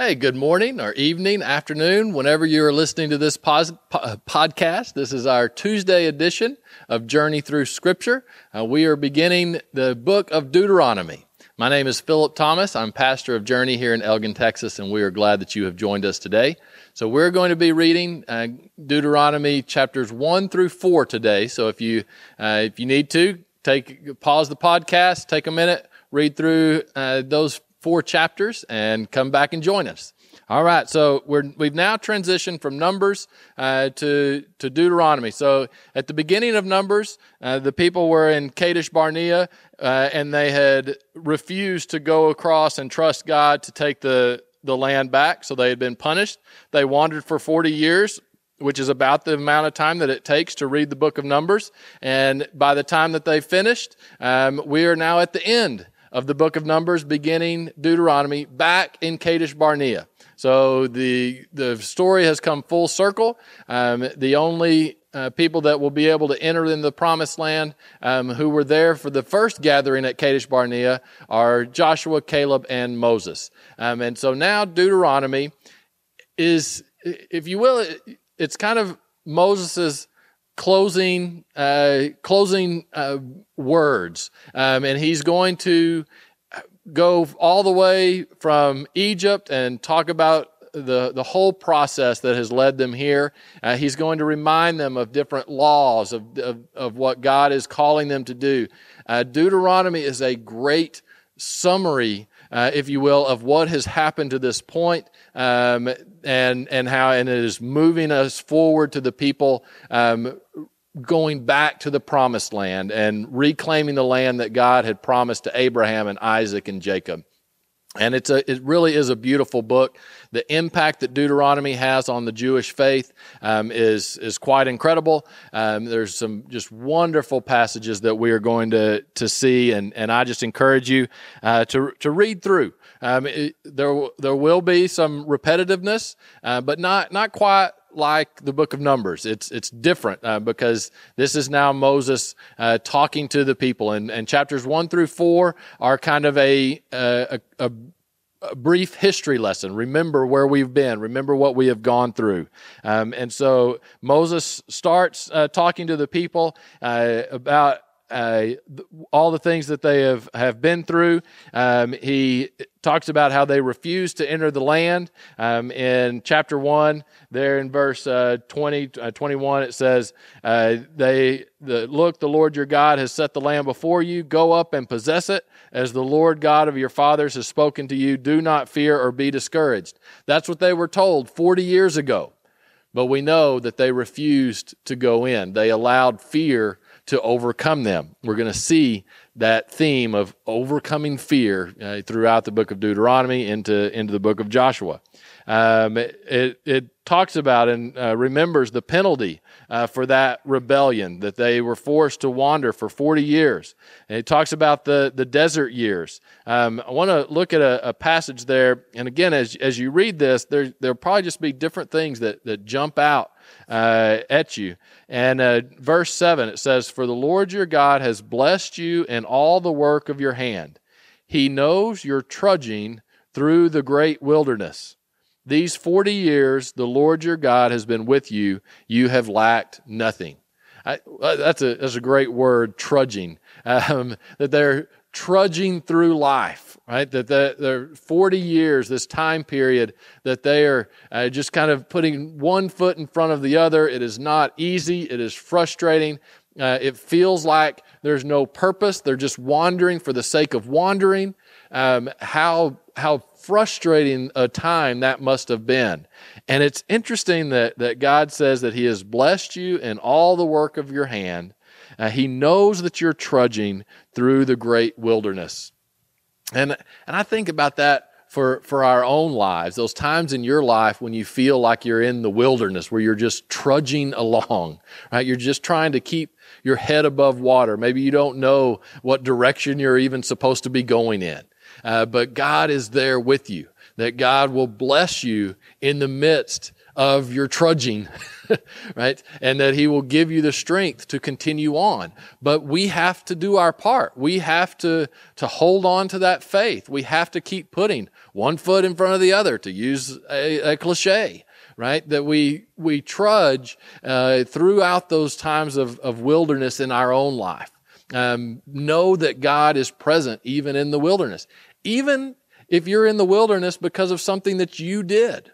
Hey, good morning or evening, afternoon, whenever you are listening to this pos- po- podcast. This is our Tuesday edition of Journey Through Scripture. Uh, we are beginning the book of Deuteronomy. My name is Philip Thomas. I'm pastor of Journey here in Elgin, Texas, and we are glad that you have joined us today. So we're going to be reading uh, Deuteronomy chapters one through four today. So if you uh, if you need to take pause the podcast, take a minute, read through uh, those four chapters and come back and join us. All right, so we're, we've now transitioned from Numbers uh, to, to Deuteronomy. So at the beginning of Numbers, uh, the people were in Kadesh Barnea uh, and they had refused to go across and trust God to take the, the land back. So they had been punished. They wandered for 40 years, which is about the amount of time that it takes to read the book of Numbers. And by the time that they finished, um, we are now at the end of the book of Numbers, beginning Deuteronomy, back in Kadesh Barnea. So the the story has come full circle. Um, the only uh, people that will be able to enter in the promised land um, who were there for the first gathering at Kadesh Barnea are Joshua, Caleb, and Moses. Um, and so now Deuteronomy is, if you will, it's kind of Moses's closing uh, closing uh, words, um, and he's going to go all the way from Egypt and talk about the, the whole process that has led them here. Uh, he's going to remind them of different laws, of, of, of what God is calling them to do. Uh, Deuteronomy is a great summary, uh, if you will, of what has happened to this point, um, and, and how and it is moving us forward to the people um, going back to the promised land and reclaiming the land that God had promised to Abraham and Isaac and Jacob. And it's a, it really is a beautiful book. The impact that Deuteronomy has on the Jewish faith um, is, is quite incredible. Um, there's some just wonderful passages that we are going to, to see, and, and I just encourage you uh, to, to read through. Um, it, there, there will be some repetitiveness, uh, but not, not quite like the book of Numbers. It's it's different uh, because this is now Moses uh, talking to the people, and, and chapters one through four are kind of a, a, a, a brief history lesson. Remember where we've been. Remember what we have gone through. Um, and so Moses starts uh, talking to the people uh, about uh, all the things that they have, have been through. Um, he talks about how they refused to enter the land. Um, in chapter 1, there in verse uh, 20, uh, 21, it says, uh, they the, Look, the Lord your God has set the land before you. Go up and possess it, as the Lord God of your fathers has spoken to you. Do not fear or be discouraged. That's what they were told 40 years ago. But we know that they refused to go in. They allowed fear to overcome them. We're going to see that theme of overcoming fear uh, throughout the book of Deuteronomy into, into the book of Joshua. Um, it, it, talks about and uh, remembers the penalty uh, for that rebellion that they were forced to wander for 40 years. And it talks about the, the desert years. Um, I want to look at a, a, passage there. And again, as, as you read this, there, there'll probably just be different things that, that jump out uh, at you. And uh, verse 7, it says, For the Lord your God has blessed you in all the work of your hand. He knows you're trudging through the great wilderness. These 40 years, the Lord your God has been with you. You have lacked nothing. I, uh, that's, a, that's a great word, trudging. Um, that they're trudging through life, right? That they're 40 years, this time period, that they are uh, just kind of putting one foot in front of the other. It is not easy, it is frustrating. Uh, it feels like there's no purpose. They're just wandering for the sake of wandering. Um, how, how frustrating a time that must have been. And it's interesting that, that God says that He has blessed you in all the work of your hand uh, he knows that you're trudging through the great wilderness. And, and I think about that for, for our own lives, those times in your life when you feel like you're in the wilderness, where you're just trudging along, right? You're just trying to keep your head above water. Maybe you don't know what direction you're even supposed to be going in. Uh, but God is there with you, that God will bless you in the midst of your trudging, right? And that He will give you the strength to continue on. But we have to do our part. We have to, to hold on to that faith. We have to keep putting one foot in front of the other, to use a, a cliche, right? That we, we trudge uh, throughout those times of, of wilderness in our own life. Um, know that God is present even in the wilderness. Even if you're in the wilderness because of something that you did,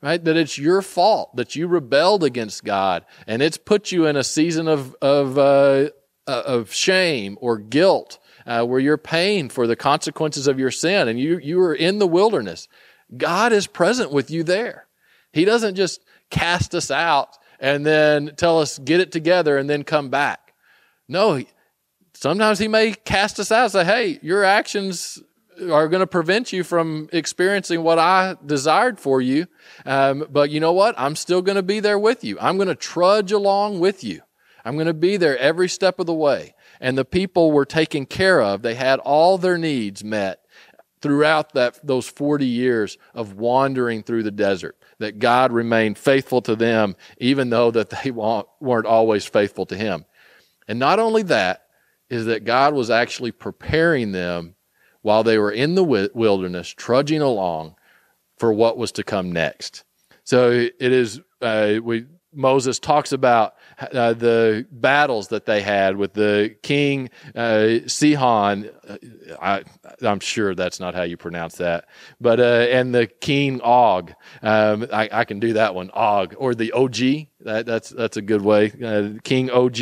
right? That it's your fault that you rebelled against God and it's put you in a season of, of, uh, uh, of shame or guilt uh, where you're paying for the consequences of your sin and you, you are in the wilderness. God is present with you there. He doesn't just cast us out and then tell us, get it together and then come back. No, sometimes He may cast us out and say, hey, your actions are going to prevent you from experiencing what I desired for you. Um, but you know what? I'm still going to be there with you. I'm going to trudge along with you. I'm going to be there every step of the way. And the people were taken care of. They had all their needs met throughout that, those 40 years of wandering through the desert. That God remained faithful to them, even though that they weren't always faithful to Him. And not only that, is that God was actually preparing them while they were in the wilderness, trudging along for what was to come next. So it is, uh, we, Moses talks about uh, the battles that they had with the king uh, Sihon. I, am sure that's not how you pronounce that, but uh, and the king Og. Um, I, I, can do that one, Og, or the Og. That, that's that's a good way. Uh, king Og.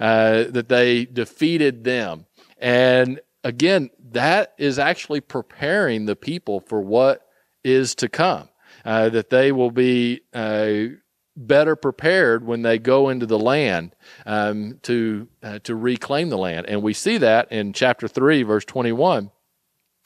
Uh, that they defeated them, and again, that is actually preparing the people for what is to come. Uh, that they will be uh, better prepared when they go into the land um, to uh, to reclaim the land, and we see that in chapter three, verse twenty one.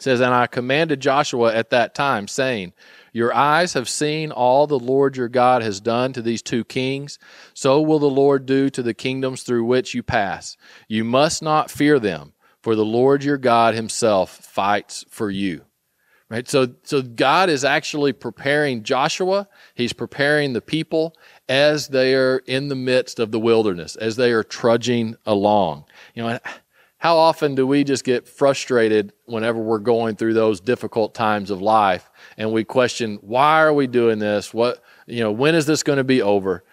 Says, and I commanded Joshua at that time, saying, Your eyes have seen all the Lord your God has done to these two kings. So will the Lord do to the kingdoms through which you pass. You must not fear them for the Lord your God himself fights for you. Right? So, so God is actually preparing Joshua. He's preparing the people as they are in the midst of the wilderness, as they are trudging along. You know, how often do we just get frustrated whenever we're going through those difficult times of life and we question, why are we doing this? What, you know, when is this going to be over?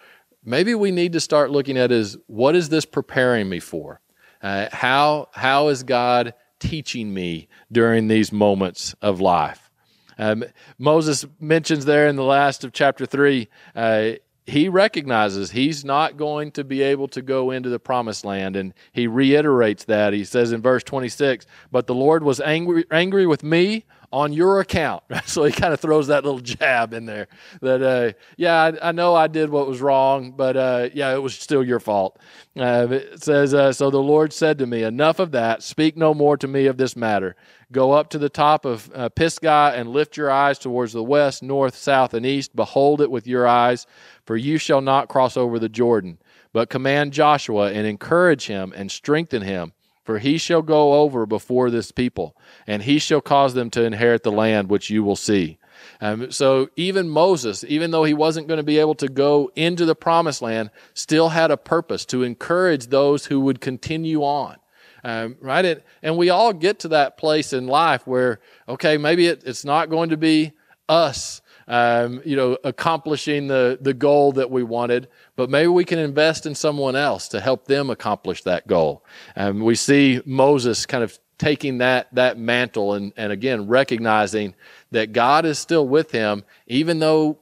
Maybe we need to start looking at is what is this preparing me for? Uh, how, how is God teaching me during these moments of life? Um, Moses mentions there in the last of chapter 3, uh, he recognizes he's not going to be able to go into the promised land. And he reiterates that. He says in verse 26, But the Lord was angry, angry with me on your account. so he kind of throws that little jab in there that, uh, yeah, I, I, know I did what was wrong, but uh, yeah, it was still your fault. Uh, it says, uh, So the Lord said to me, Enough of that. Speak no more to me of this matter. Go up to the top of uh, Pisgah and lift your eyes towards the west, north, south, and east. Behold it with your eyes, for you shall not cross over the Jordan. But command Joshua and encourage him and strengthen him for he shall go over before this people, and he shall cause them to inherit the land which you will see. Um, so even Moses, even though he wasn't going to be able to go into the promised land, still had a purpose to encourage those who would continue on. Um, right? It, and we all get to that place in life where, okay, maybe it, it's not going to be us, um, you know, accomplishing the, the goal that we wanted, but maybe we can invest in someone else to help them accomplish that goal. And we see Moses kind of taking that, that mantle and, and again, recognizing that God is still with him, even though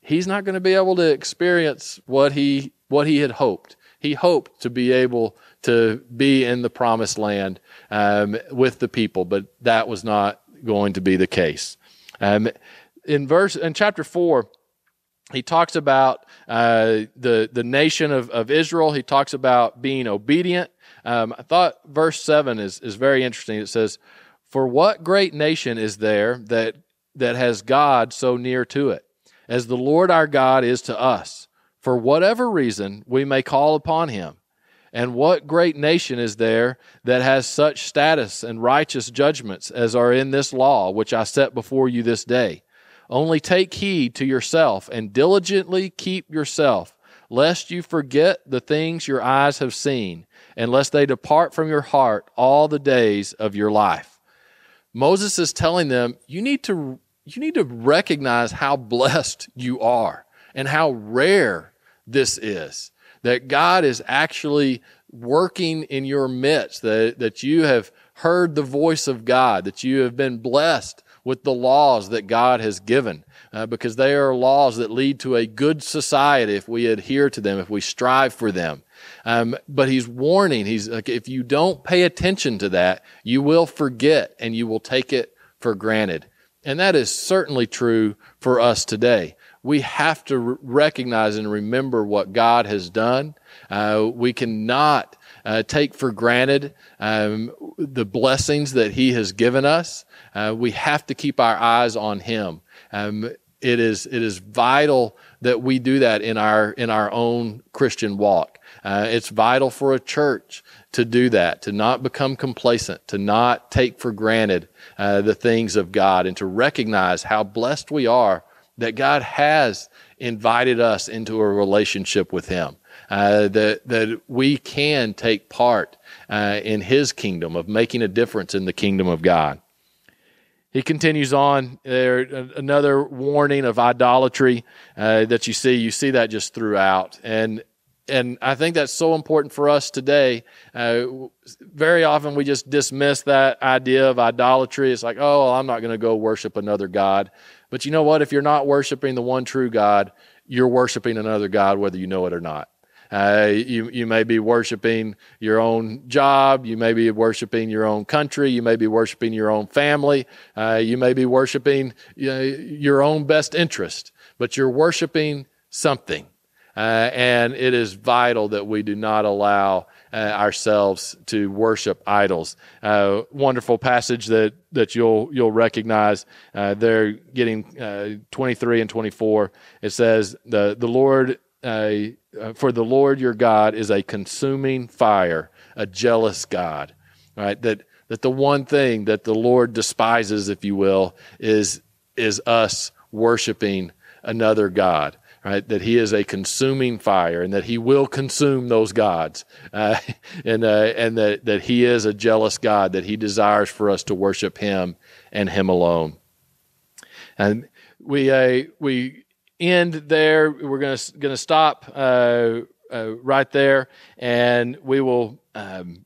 he's not going to be able to experience what he, what he had hoped. He hoped to be able to be in the promised land um, with the people, but that was not going to be the case. Um, in verse in chapter four, he talks about uh, the the nation of, of Israel. He talks about being obedient. Um, I thought verse seven is is very interesting. It says, "For what great nation is there that that has God so near to it, as the Lord our God is to us? For whatever reason we may call upon Him." And what great nation is there that has such status and righteous judgments as are in this law, which I set before you this day? Only take heed to yourself and diligently keep yourself, lest you forget the things your eyes have seen, and lest they depart from your heart all the days of your life. Moses is telling them, you need to, you need to recognize how blessed you are and how rare this is. That God is actually working in your midst, that, that you have heard the voice of God, that you have been blessed with the laws that God has given, uh, because they are laws that lead to a good society if we adhere to them, if we strive for them. Um, but he's warning, he's like, if you don't pay attention to that, you will forget and you will take it for granted. And that is certainly true for us today. We have to recognize and remember what God has done. Uh, we cannot uh, take for granted um, the blessings that He has given us. Uh, we have to keep our eyes on Him. Um, it is it is vital that we do that in our in our own Christian walk. Uh, it's vital for a church to do that, to not become complacent, to not take for granted uh, the things of God, and to recognize how blessed we are that God has invited us into a relationship with Him. Uh, that that we can take part uh, in His kingdom of making a difference in the kingdom of God. He continues on there another warning of idolatry uh, that you see. You see that just throughout, and and I think that's so important for us today. Uh, very often we just dismiss that idea of idolatry. It's like, oh, well, I'm not going to go worship another god. But you know what? If you're not worshiping the one true God, you're worshiping another God, whether you know it or not. Uh, you, you may be worshiping your own job. You may be worshiping your own country. You may be worshiping your own family. Uh, you may be worshiping you know, your own best interest, but you're worshiping something. Uh, and it is vital that we do not allow uh, ourselves to worship idols. Uh, wonderful passage that, that you'll you'll recognize. Uh, they're getting uh, 23 and 24. It says the the Lord uh, uh, for the Lord your God is a consuming fire, a jealous God. Right? That that the one thing that the Lord despises, if you will, is is us worshiping another God. Right? That he is a consuming fire, and that he will consume those gods, uh, and uh, and that that he is a jealous God. That he desires for us to worship him and him alone. And we uh, we end there. We're going to going to stop uh, uh, right there, and we will um,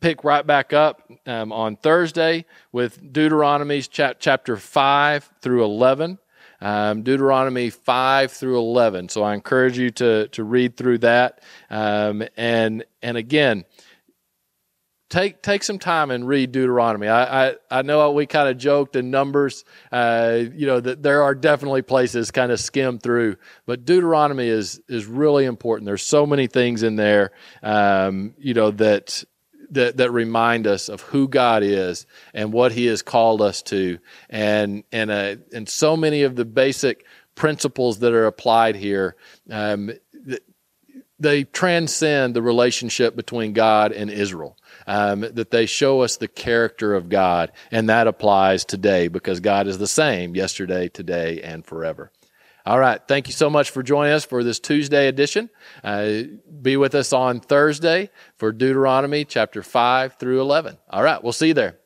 pick right back up um, on Thursday with Deuteronomy chap- chapter five through eleven. Um, Deuteronomy 5 through 11. So I encourage you to, to read through that. Um, and, and again, take take some time and read Deuteronomy. I I, I know we kind of joked in Numbers, uh, you know, that there are definitely places kind of skim through, but Deuteronomy is is really important. There's so many things in there, um, you know, that. That, that remind us of who God is and what He has called us to, and and uh, and so many of the basic principles that are applied here um, they transcend the relationship between God and Israel um, that they show us the character of God. And that applies today because God is the same yesterday, today, and forever. All right. Thank you so much for joining us for this Tuesday edition. Uh, be with us on Thursday for Deuteronomy chapter 5 through 11. All right. We'll see you there.